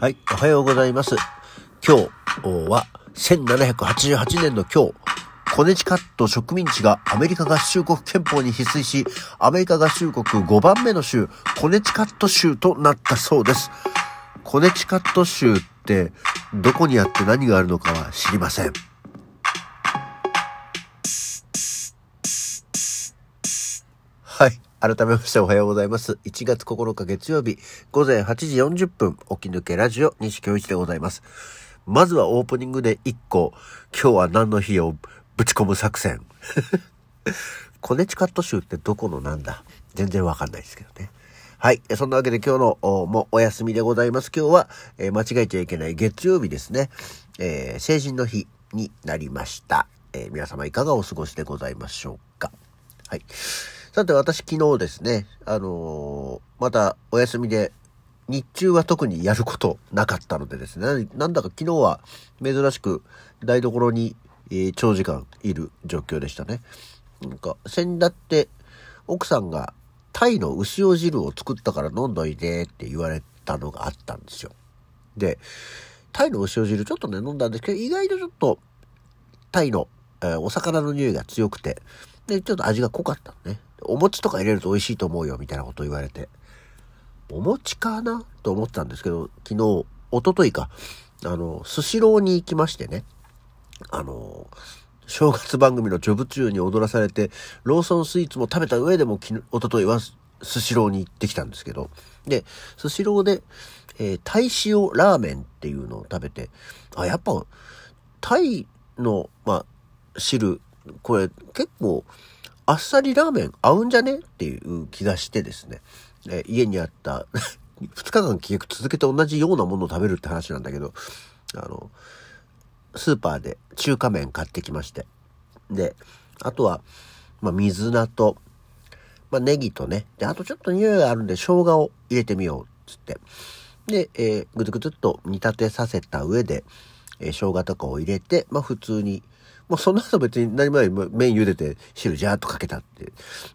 はい、おはようございます。今日は1788年の今日、コネチカット植民地がアメリカ合衆国憲法に必須し、アメリカ合衆国5番目の州、コネチカット州となったそうです。コネチカット州ってどこにあって何があるのかは知りません。改めましておはようございます。1月9日月曜日午前8時40分、起き抜けラジオ西京一でございます。まずはオープニングで1個、今日は何の日をぶち込む作戦。コネチカット州ってどこのなんだ？全然わかんないですけどね。はい。そんなわけで今日のもお休みでございます。今日は、えー、間違えちゃいけない月曜日ですね。えー、成人の日になりました。えー、皆様いかがお過ごしでございましょうか。はい。さて私昨日ですね、あのー、またお休みで、日中は特にやることなかったのでですね、なんだか昨日は珍しく台所に、えー、長時間いる状況でしたね。なんか、先だって奥さんがタイの牛尾汁を作ったから飲んどいてって言われたのがあったんですよ。で、タイの牛尾汁ちょっとね飲んだんですけど、意外とちょっとタイの、えー、お魚の匂いが強くて、で、ちょっと味が濃かったね。お餅とか入れると美味しいと思うよ、みたいなこと言われて。お餅かな？と思ったんですけど、昨日、おとといか、あの、スシローに行きましてね、あの、正月番組のジョブ中に踊らされて、ローソンスイーツも食べた上でも、おとといはスシローに行ってきたんですけど、で、スシローで、えー、タイ塩ラーメンっていうのを食べて、あ、やっぱ、タイの、まあ、汁、これ結構、あっさりラーメン合うんじゃね？っていう気がしてですね、え家にあった 2日間結局続けて同じようなものを食べるって話なんだけど、あの、スーパーで中華麺買ってきまして。で、あとは、まあ、水菜と、まあ、ネギとね、で、あとちょっと匂いがあるんで生姜を入れてみよう、つって。で、えー、ぐつぐつっと煮立てさせた上で、えー、生姜とかを入れて、まあ、普通にもうその後別に何もない麺茹でて汁ジャーっとかけたってい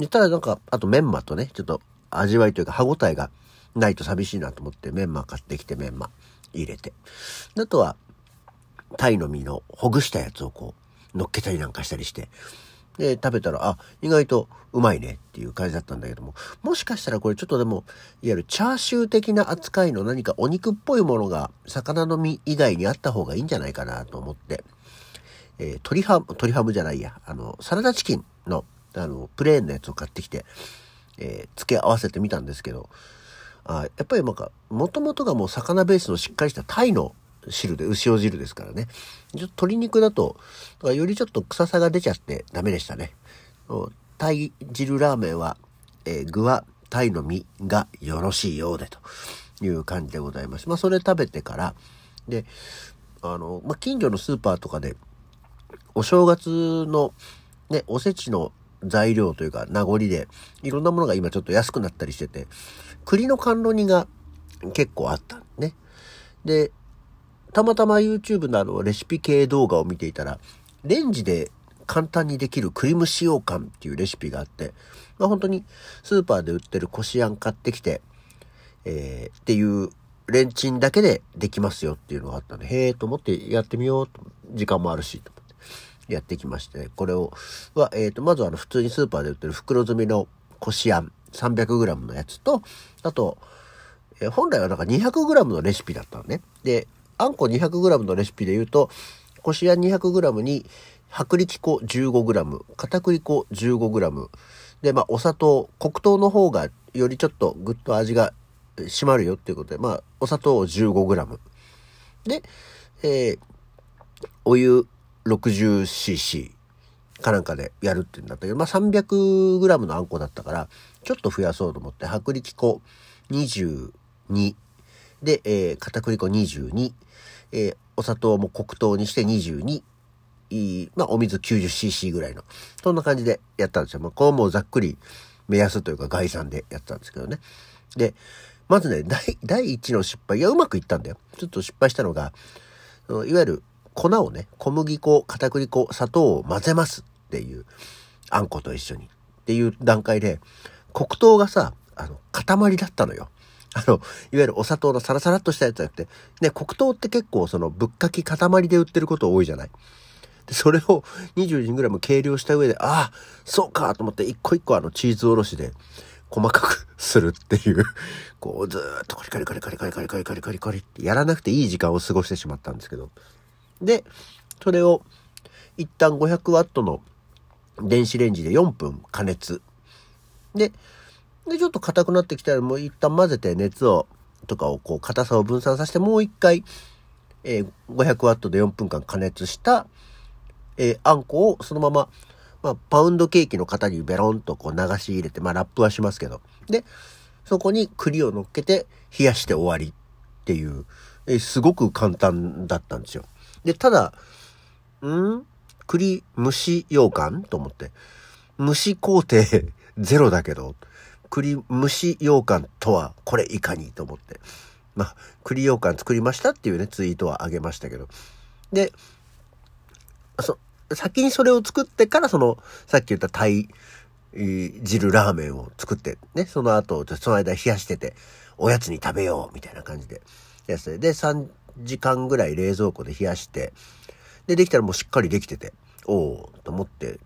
う。ただなんか、あとメンマとね、ちょっと味わいというか歯応えがないと寂しいなと思ってメンマ買ってきてメンマ入れて。あとは、タイの身のほぐしたやつをこう、乗っけたりなんかしたりして。で、食べたら、あ、意外とうまいねっていう感じだったんだけども、もしかしたらこれちょっとでも、いわゆるチャーシュー的な扱いの何かお肉っぽいものが魚の身以外にあった方がいいんじゃないかなと思って、えー、鶏ハム、鶏ハムじゃないや、あの、サラダチキンの、あの、プレーンのやつを買ってきて、えー、付け合わせてみたんですけど、あやっぱりなんか、もともとがもう魚ベースのしっかりしたタイの汁で、牛尾汁ですからね。ちょっと鶏肉だと、だからよりちょっと臭さが出ちゃってダメでしたね。タイ汁ラーメンは、えー、具はタイの身がよろしいようでという感じでございます。まあそれ食べてから、で、あの、まあ近所のスーパーとかでお正月のね、おせちの材料というか名残で、いろんなものが今ちょっと安くなったりしてて、栗の甘露煮が結構あったね。で、たまたま YouTube のあのレシピ系動画を見ていたら、レンジで簡単にできるクリーム使用感っていうレシピがあって、まあ本当にスーパーで売ってるこしあん買ってきて、えー、っていうレンチンだけでできますよっていうのがあったんで、へえと思ってやってみようと、時間もあるし、とやってきまして、これを、は、えっ、ー、と、まずあの、普通にスーパーで売ってる袋詰めのこしあん 300g のやつと、あと、えー、本来はなんか 200g のレシピだったのね。で、あんこ 200g のレシピで言うと、こしあん 200g に薄力粉 15g、片栗粉 15g、で、まあ、お砂糖、黒糖の方がよりちょっとぐっと味が締まるよっていうことで、まあ、お砂糖を 15g。で、えー、お湯 60cc かなんかでやるって言うんだったけど、まあ、300g のあんこだったから、ちょっと増やそうと思って、薄力粉22で、えー、片栗粉22、えー、お砂糖も黒糖にして22、まあ、お水 90cc ぐらいの、そんな感じでやったんですよ。まあ、こうもうざっくり目安というか概算でやったんですけどね。で、まずね、第、第一の失敗、いや、うまくいったんだよ。ちょっと失敗したのが、いわゆる粉をね、小麦粉、片栗粉、砂糖を混ぜますっていう、あんこと一緒にっていう段階で、黒糖がさ、あの、塊だったのよ。あの、いわゆるお砂糖のサラサラっとしたやつじゃなくて、ね、黒糖って結構そのぶっかき塊で売ってること多いじゃない。で、それを 22g 計量した上で、ああ、そうかと思って一個一個あのチーズおろしで細かくするっていう、こうずーっとカリカリカリカリカリカリカリカリカリカリってやらなくていい時間を過ごしてしまったんですけど。で、それを一旦500ワットの電子レンジで4分加熱。で、で、ちょっと硬くなってきたらもう一旦混ぜて熱を、とかをこう硬さを分散させてもう一回、えー、500ワットで4分間加熱したえー、あんこをそのまま、まあ、パウンドケーキの型にベロンとこう流し入れて、まあ、ラップはしますけど。で、そこに栗を乗っけて冷やして終わりっていう、えー、すごく簡単だったんですよ。で、ただ、ん？栗蒸し羊羹と思って。蒸し工程 ゼロだけど、栗蒸し羊羹とはこれいかにと思って。まあ、栗羊羹作りましたっていうね、ツイートはあげましたけど。で、そ、先にそれを作ってから、その、さっき言った鯛汁ラーメンを作って、ね、その後、その間冷やしてて、おやつに食べよう、みたいな感じで、やつで、3時間ぐらい冷蔵庫で冷やして、で、できたらもうしっかりできてて、おおと思って、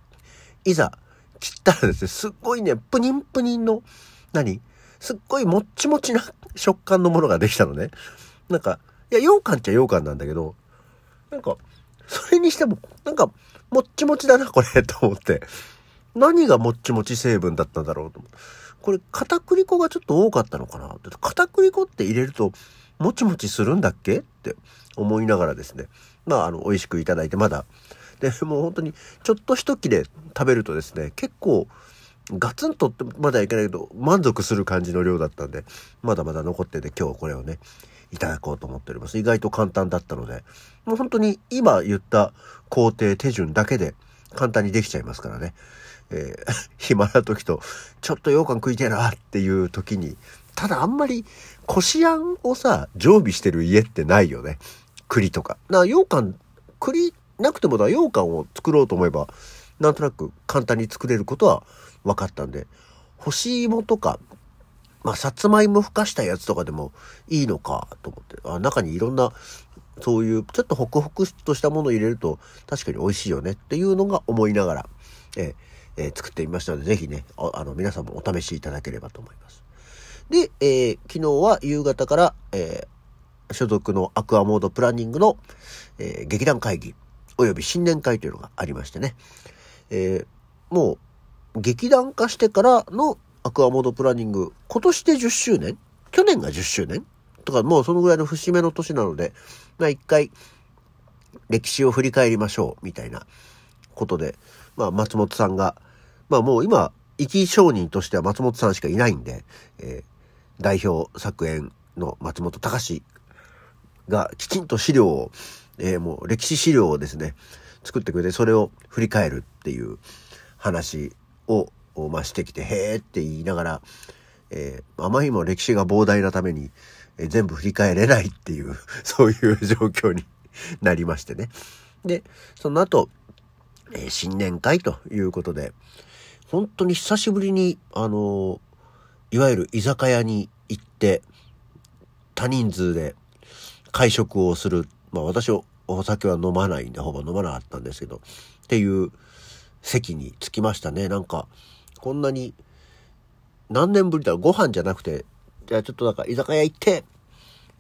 いざ、切ったらですね、すっごいね、プニンプニンの、何？すっごいもっちもちな食感のものができたのね。なんか、いや、羊羹っちゃ羊羹なんだけど、なんか、それにしても、なんか、もっちもちだな、これ、と思って。何がもっちもち成分だったんだろうと思って。これ、片栗粉がちょっと多かったのかなって片栗粉って入れると、もちもちするんだっけ？って思いながらですね。まあ、あの、美味しくいただいて、まだ。で、もう本当に、ちょっと一切れ食べるとですね、結構、ガツンとってまだいけないけど、満足する感じの量だったんで、まだまだ残ってて今日これをね、いただこうと思っております。意外と簡単だったので、もう本当に今言った工程、手順だけで簡単にできちゃいますからね。えー、暇な時と、ちょっと羊羹食いてえなっていう時に、ただあんまりこしあんをさ、常備してる家ってないよね。栗とか。な、羊羹、栗なくてもだ、羊羹を作ろうと思えば、なんとなく簡単に作れることは分かったんで、干し芋とかまあ、さつまいもふかしたやつとかでもいいのかと思って、あ中にいろんな、そういうちょっとホクホクとしたものを入れると確かに美味しいよねっていうのが思いながら、えー、えー、作ってみましたので、ぜひね、あの、皆さんもお試しいただければと思います。で、えー、昨日は夕方から、え所属のアクアモードプランニングの、え劇団会議、および新年会というのがありましてね、えもう、劇団化してからのアクアモードプランニング、今年で10周年？去年が10周年？とか、もうそのぐらいの節目の年なので、まあ一回、歴史を振り返りましょう、みたいなことで、まあ松本さんが、まあもう今、生き証人としては松本さんしかいないんで、えー、代表作演の松本隆がきちんと資料を、えー、もう歴史資料をですね、作ってくれて、それを振り返るっていう話をを増してきて、へーって言いながら、えー、あまりにも歴史が膨大なために、えー、全部振り返れないっていう、そういう状況になりましてね。で、その後、えー、新年会ということで、本当に久しぶりに、あのいわゆる居酒屋に行って、多人数で会食をする。まあ私はお酒は飲まないんで、ほぼ飲まなかったんですけど、っていう席に着きましたね。なんか、こんなに、何年ぶりだご飯じゃなくて、じゃあちょっとなんか居酒屋行って、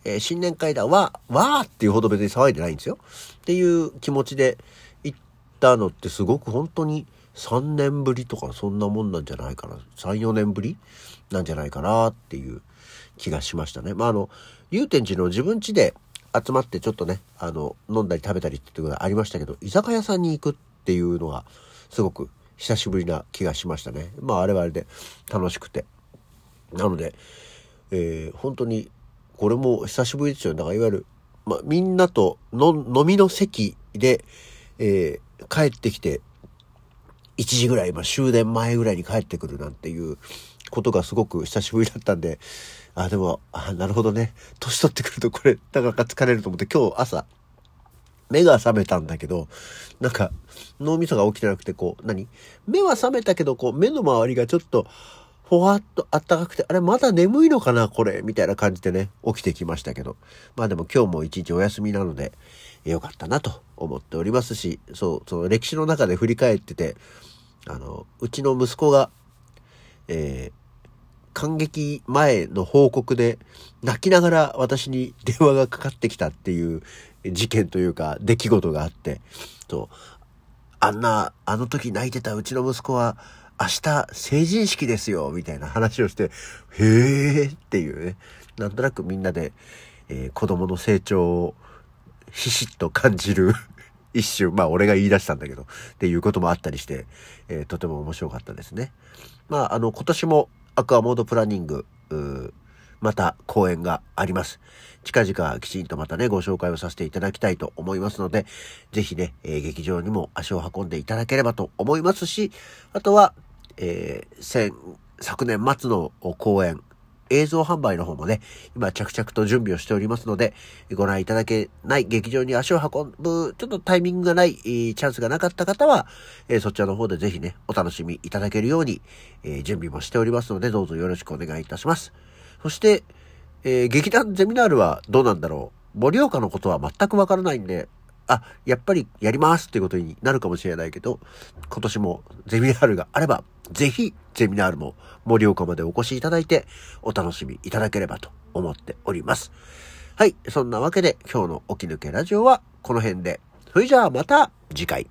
えー、新年会だ、わー、わーっていうほど別に騒いでないんですよ。っていう気持ちで行ったのってすごく本当に3年ぶりとかそんなもんなんじゃないかな。3、4年ぶりなんじゃないかなっていう気がしましたね。まあ、あの、祐天寺の自分家で集まってちょっとね、あの、飲んだり食べたりっていうことがありましたけど、居酒屋さんに行くっていうのがすごく久しぶりな気がしましたね。まああれはあれで楽しくて。なので、えー、本当にこれも久しぶりですよ。だからいわゆる、まあ、みんなとの飲みの席で、えー、帰ってきて、1時ぐらい、まあ、終電前ぐらいに帰ってくるなんていうことがすごく久しぶりだったんで、あ、でも、あ、なるほどね。年取ってくるとこれ、なかなか疲れると思って、今日朝、目が覚めたんだけど、なんか、脳みそが起きてなくて、こう、何？目は覚めたけど、こう、目の周りがちょっと、ほわっと暖かくて、あれまだ眠いのかなこれみたいな感じでね、起きてきましたけど。まあでも今日も一日お休みなので、よかったなと思っておりますし、そう、その歴史の中で振り返ってて、あの、うちの息子が、えー、感激前の報告で泣きながら私に電話がかかってきたっていう事件というか出来事があって、と、あんな、あの時泣いてたうちの息子は明日成人式ですよ、みたいな話をして、へーっていうね、なんとなくみんなで、えー、子供の成長をひしっと感じる 一瞬、まあ俺が言い出したんだけど、っていうこともあったりして、えー、とても面白かったですね。まああの今年もアクアモードプランニング、また公演があります。近々きちんとまたね、ご紹介をさせていただきたいと思いますので、ぜひね、えー、劇場にも足を運んでいただければと思いますし、あとは、えー、昨年末の公演、映像販売の方もね、今着々と準備をしておりますので、ご覧いただけない劇場に足を運ぶ、ちょっとタイミングがない、チャンスがなかった方は、えそちらの方でぜひね、お楽しみいただけるように、え準備もしておりますので、どうぞよろしくお願いいたします。そして、えー、劇団ゼミナールはどうなんだろう。盛岡のことは全くわからないんで、あ、やっぱりやりますっていうことになるかもしれないけど、今年もゼミナールがあれば、ぜひゼミナールも盛岡までお越しいただいて、お楽しみいただければと思っております。はい、そんなわけで今日の起き抜けラジオはこの辺で。それじゃあまた次回。